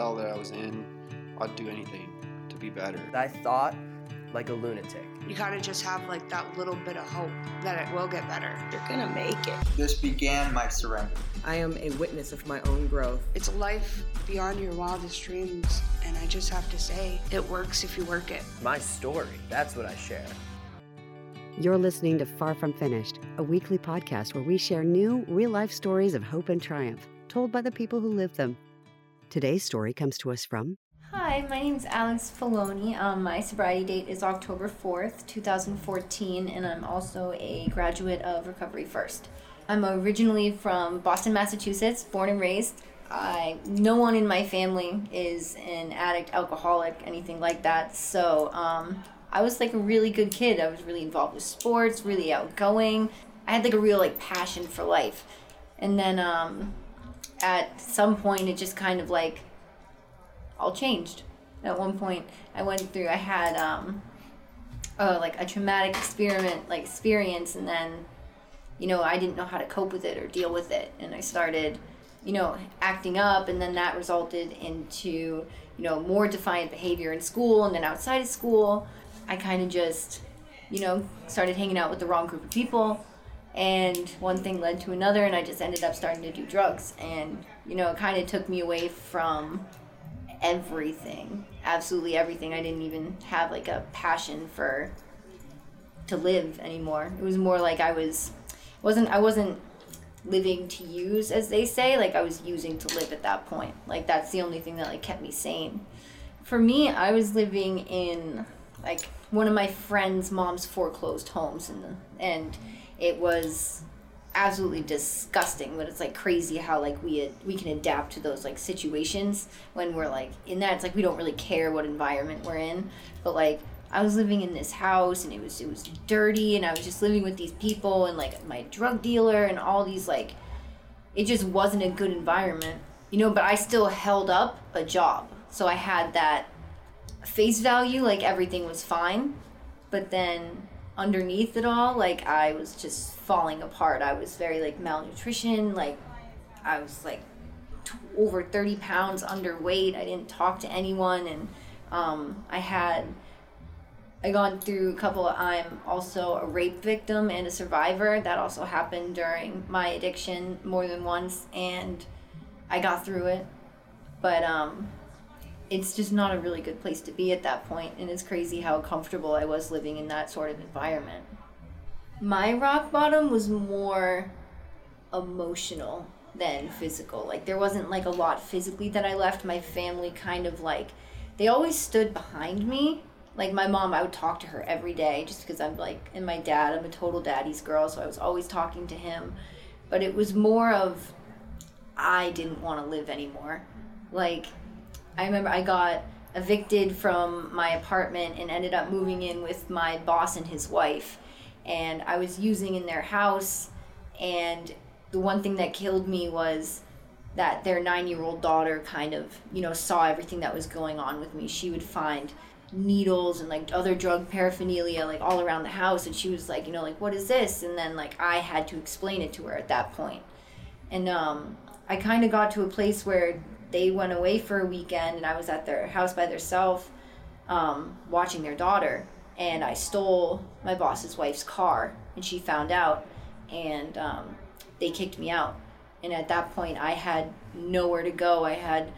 hell that I was in, I'd do anything to be better. I thought like a lunatic. You gotta just have like that little bit of hope that it will get better. You're gonna make it. This began my surrender. I am a witness of my own growth. It's a life beyond your wildest dreams, and I just have to say, it works if you work it. My story, that's what I share. You're listening to Far From Finished, a weekly podcast where we share new, real life stories of hope and triumph, told by the people who live them. Today's story comes to us from Hi, my name is Alex Filoni. Um, my sobriety date is October 4th, 2014, and I'm also a graduate of Recovery First. I'm originally from Boston, Massachusetts, born and raised. I no one in my family is an addict, alcoholic, anything like that. So um, I was like a really good kid. I was really involved with sports, really outgoing. I had like a real like passion for life. And then um, at some point, it just kind of like all changed. At one point, I went through. I had um, uh, like a traumatic experiment, like experience, and then, you know, I didn't know how to cope with it or deal with it, and I started, you know, acting up, and then that resulted into, you know, more defiant behavior in school, and then outside of school, I kind of just, you know, started hanging out with the wrong group of people, and one thing led to another, and I just ended up starting to do drugs, and you know, it kind of took me away from everything absolutely everything. I didn't even have like a passion for to live anymore. It was more like i was wasn't i wasn't living to use as they say. Like i was using to live at that point. Like that's the only thing that like kept me sane. For me i was living in like one of my friend's mom's foreclosed homes and and it was absolutely disgusting but it's like crazy how like we we can adapt to those like situations when we're like in that. It's like we don't really care what environment we're in but like I was living in this house and it was it was dirty and I was just living with these people and like my drug dealer and all these like it just wasn't a good environment you know but I still held up a job. So I had that face value like everything was fine but then underneath it all like I was just falling apart. I was very like malnutrition, like I was like t- over 30 pounds underweight. I didn't talk to anyone and um, I had I gone through a couple of I'm also a rape victim and a survivor. That also happened during my addiction more than once and I got through it. But um it's just not a really good place to be at that point and it's crazy how comfortable I was living in that sort of environment my rock bottom was more emotional than physical. Like there wasn't like a lot physically that I left. My family kind of like they always stood behind me. Like my mom, I would talk to her every day just because I'm like, and my dad, I'm a total daddy's girl, so I was always talking to him. But it was more of I didn't want to live anymore. Like I remember I got evicted from my apartment and ended up moving in with my boss and his wife and I was using in their house. And the one thing that killed me was that their nine year old daughter kind of, you know, saw everything that was going on with me. She would find needles and like other drug paraphernalia like all around the house and she was like you know like what is this and then like i had to explain it to her at that point and um i kind of got to a place where they went away for a weekend and i was at their house by themselves um, watching their daughter and I stole my boss's wife's car, and she found out, and um, they kicked me out. And at that point, I had nowhere to go. I had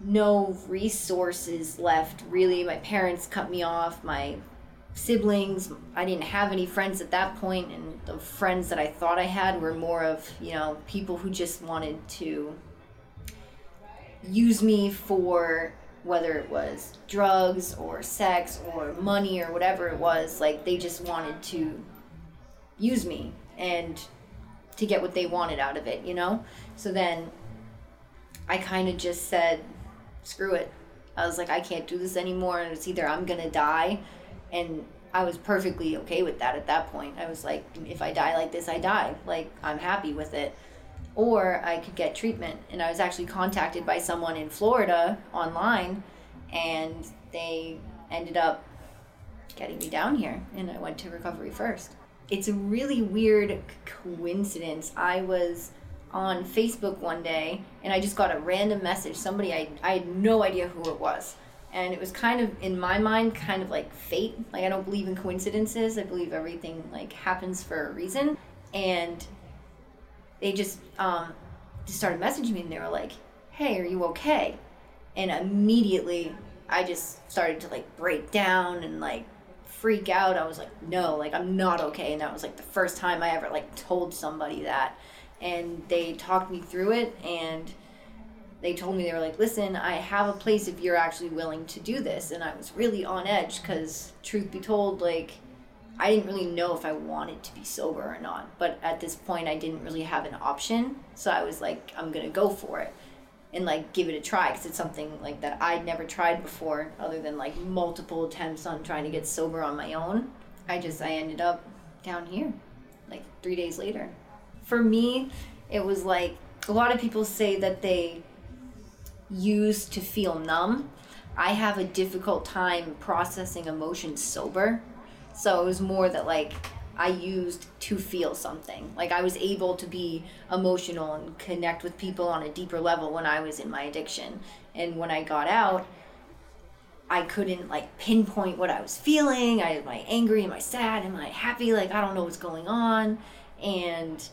no resources left, really. My parents cut me off. My siblings, I didn't have any friends at that point, and the friends that I thought I had were more of, you know, people who just wanted to use me for whether it was drugs or sex or money or whatever it was, like they just wanted to use me and to get what they wanted out of it, you know? So then I kind of just said, screw it. I was like, I can't do this anymore, and it's either I'm gonna die, and I was perfectly okay with that at that point. I was like, if I die like this, I die. Like, I'm happy with it or I could get treatment. And I was actually contacted by someone in Florida online, and they ended up getting me down here, and I went to recovery first. It's a really weird coincidence. I was on Facebook one day and I just got a random message. Somebody I, I had no idea who it was. And it was kind of, in my mind, kind of like fate. Like, I don't believe in coincidences. I believe everything, like, happens for a reason. And they just, um, started messaging me and they were like, hey, are you okay? And immediately I just started to, like, break down and, like, freak out. I was like, no, like, I'm not okay. And that was, like, the first time I ever, like, told somebody that and they talked me through it and they told me they were like listen i have a place if you're actually willing to do this and i was really on edge because truth be told like i didn't really know if i wanted to be sober or not but at this point i didn't really have an option so i was like i'm gonna go for it and like give it a try because it's something like that i'd never tried before other than like multiple attempts on trying to get sober on my own i just i ended up down here like three days later for me, it was like a lot of people say that they use to feel numb. I have a difficult time processing emotions sober. So it was more that like I used to feel something. Like I was able to be emotional and connect with people on a deeper level when I was in my addiction. And when I got out, I couldn't like pinpoint what I was feeling. I am I angry? Am I sad? Am I happy? Like I don't know what's going on. And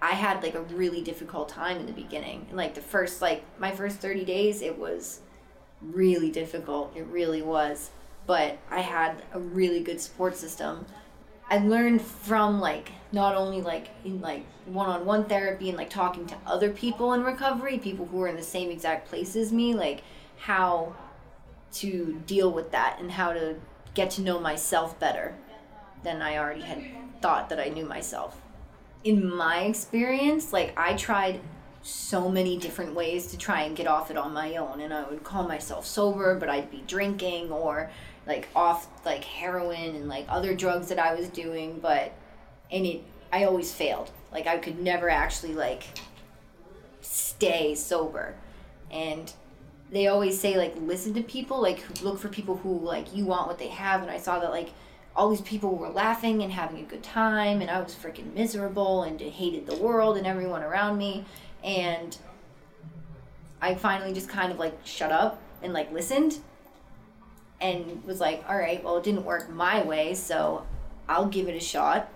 I had like a really difficult time in the beginning. Like the first like my first 30 days it was really difficult. It really was. But I had a really good support system. I learned from like not only like in like one-on-one therapy and like talking to other people in recovery, people who were in the same exact place as me, like how to deal with that and how to get to know myself better than I already had thought that I knew myself in my experience, like I tried so many different ways to try and get off it on my own and I would call myself sober, but I'd be drinking or like off like heroin and like other drugs that I was doing, but and it I always failed. Like I could never actually like stay sober. And they always say like listen to people, like look for people who like you want what they have and I saw that like all these people were laughing and having a good time and I was freaking miserable and hated the world and everyone around me and I finally just kind of like shut up and like listened and was like all right well it didn't work my way so I'll give it a shot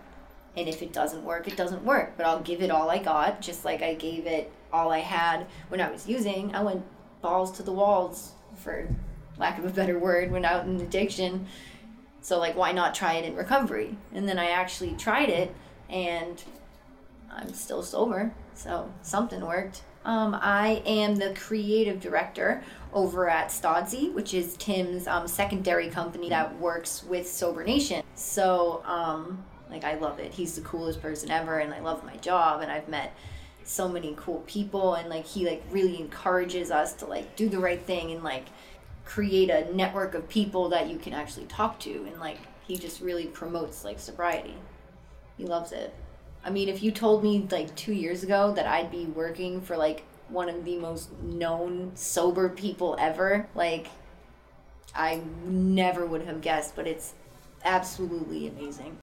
and if it doesn't work it doesn't work but I'll give it all I got just like I gave it all I had when I was using I went balls to the walls for lack of a better word when out in addiction so like why not try it in recovery? And then I actually tried it and I'm still sober. So something worked. Um, I am the creative director over at Stodzy, which is Tim's um, secondary company that works with Sober Nation. So, um, like, I love it. He's the coolest person ever, and I love my job, and I've met so many cool people, and like, he like really encourages us to like do the right thing and like create a network of people that you can actually talk to and like he just really promotes like sobriety he loves it i mean if you told me like two years ago that i'd be working for like one of the most known sober people ever like i never would have guessed but it's absolutely amazing